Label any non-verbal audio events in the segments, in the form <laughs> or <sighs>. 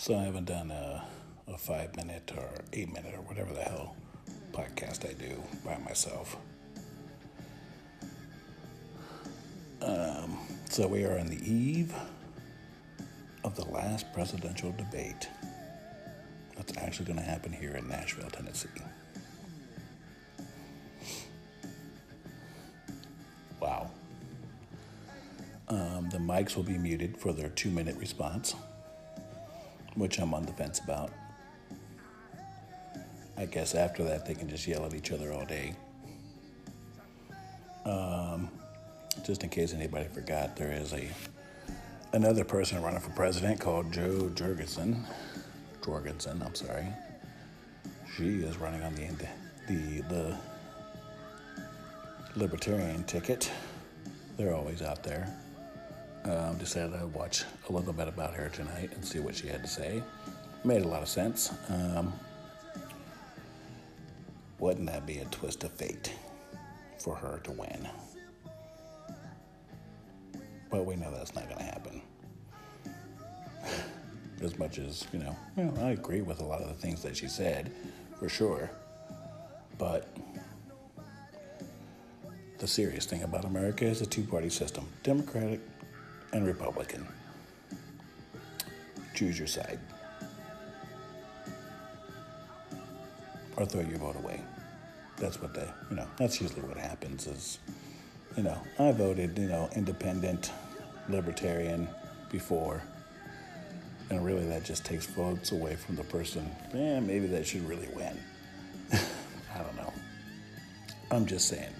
So I haven't done a, a five minute or eight minute or whatever the hell podcast I do by myself. Um, so we are on the eve of the last presidential debate that's actually going to happen here in Nashville, Tennessee. Wow. Um, the mics will be muted for their two minute response which I'm on the fence about. I guess after that, they can just yell at each other all day. Um, just in case anybody forgot, there is a another person running for president called Jo Jorgensen. Jorgensen, I'm sorry. She is running on the the the libertarian ticket. They're always out there. Um, decided I'd watch a little bit about her tonight and see what she had to say. Made a lot of sense. Um, wouldn't that be a twist of fate for her to win? But we know that's not going to happen. <sighs> as much as, you know, know, I agree with a lot of the things that she said, for sure. But the serious thing about America is a two party system Democratic and Republican. Choose your side. Or throw your vote away. That's what they, you know, that's usually what happens is, you know, I voted, you know, independent, libertarian before. And really that just takes votes away from the person. Yeah, maybe that should really win. <laughs> I don't know. I'm just saying.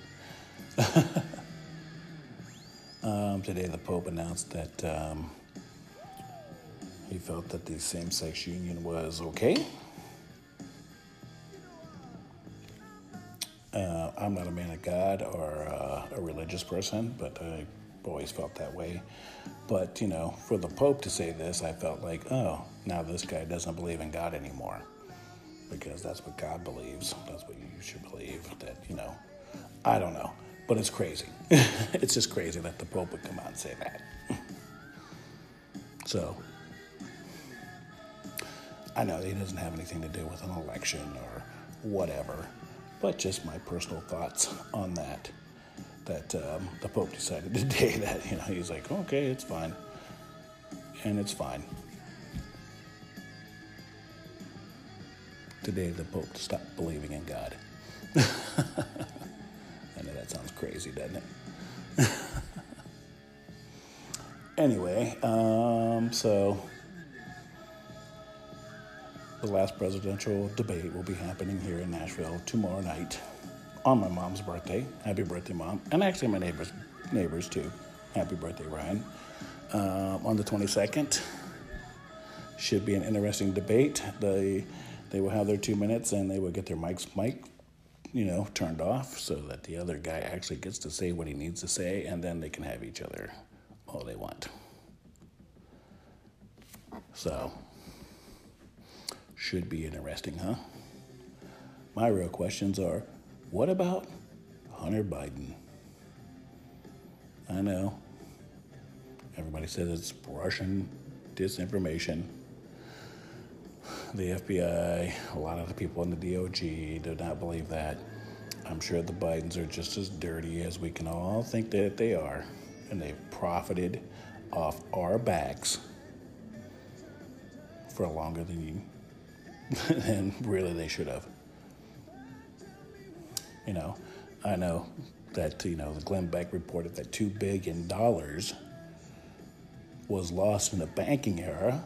<laughs> Um, today, the Pope announced that um, he felt that the same sex union was okay. Uh, I'm not a man of God or uh, a religious person, but I've always felt that way. But, you know, for the Pope to say this, I felt like, oh, now this guy doesn't believe in God anymore. Because that's what God believes. That's what you should believe. That, you know, I don't know. But it's crazy. <laughs> it's just crazy that the Pope would come out and say that. so, I know he doesn't have anything to do with an election or whatever, but just my personal thoughts on that. That um, the Pope decided <laughs> today that, you know, he's like, okay, it's fine. And it's fine. Today, the Pope stopped believing in God. <laughs> Sounds crazy, doesn't it? <laughs> anyway, um, so the last presidential debate will be happening here in Nashville tomorrow night on my mom's birthday. Happy birthday, mom! And actually, my neighbors, neighbors too. Happy birthday, Ryan. Uh, on the 22nd, should be an interesting debate. They they will have their two minutes and they will get their mics mic you know, turned off so that the other guy actually gets to say what he needs to say, and then they can have each other all they want. So, should be interesting, huh? My real questions are what about Hunter Biden? I know. Everybody says it's Russian disinformation. The FBI, a lot of the people in the DOJ do not believe that. I'm sure the Bidens are just as dirty as we can all think that they are, and they've profited off our backs for longer than you, <laughs> than really they should have. You know, I know that you know the Glenn Beck reported that two billion dollars was lost in the banking era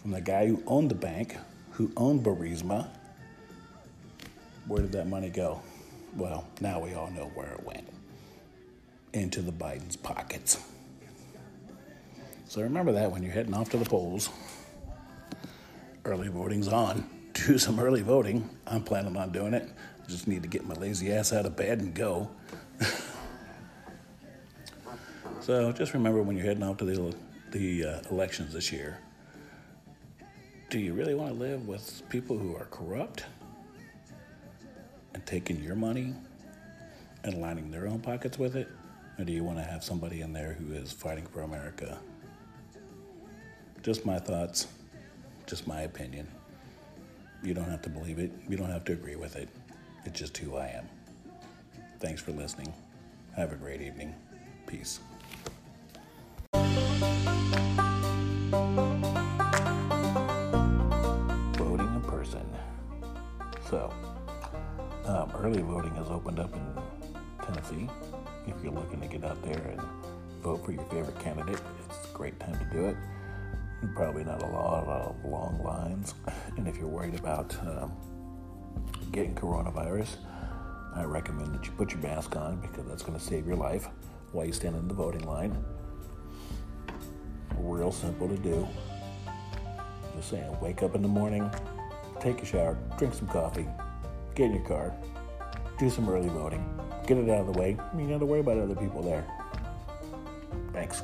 from the guy who owned the bank, who owned Burisma. Where did that money go? Well, now we all know where it went into the Biden's pockets. So remember that when you're heading off to the polls. Early voting's on. <laughs> Do some early voting. I'm planning on doing it. Just need to get my lazy ass out of bed and go. <laughs> so just remember when you're heading off to the, the uh, elections this year do you really want to live with people who are corrupt and taking your money and lining their own pockets with it? Or do you want to have somebody in there who is fighting for America? Just my thoughts. Just my opinion. You don't have to believe it. You don't have to agree with it. It's just who I am. Thanks for listening. Have a great evening. Peace. So, um, early voting has opened up in Tennessee. If you're looking to get out there and vote for your favorite candidate, it's a great time to do it. Probably not a lot of long lines. <laughs> And if you're worried about um, getting coronavirus, I recommend that you put your mask on because that's going to save your life while you stand in the voting line. Real simple to do. Just saying, wake up in the morning, take a shower, drink some coffee, get in your car, do some early voting, get it out of the way. You don't have to worry about other people there. Thanks.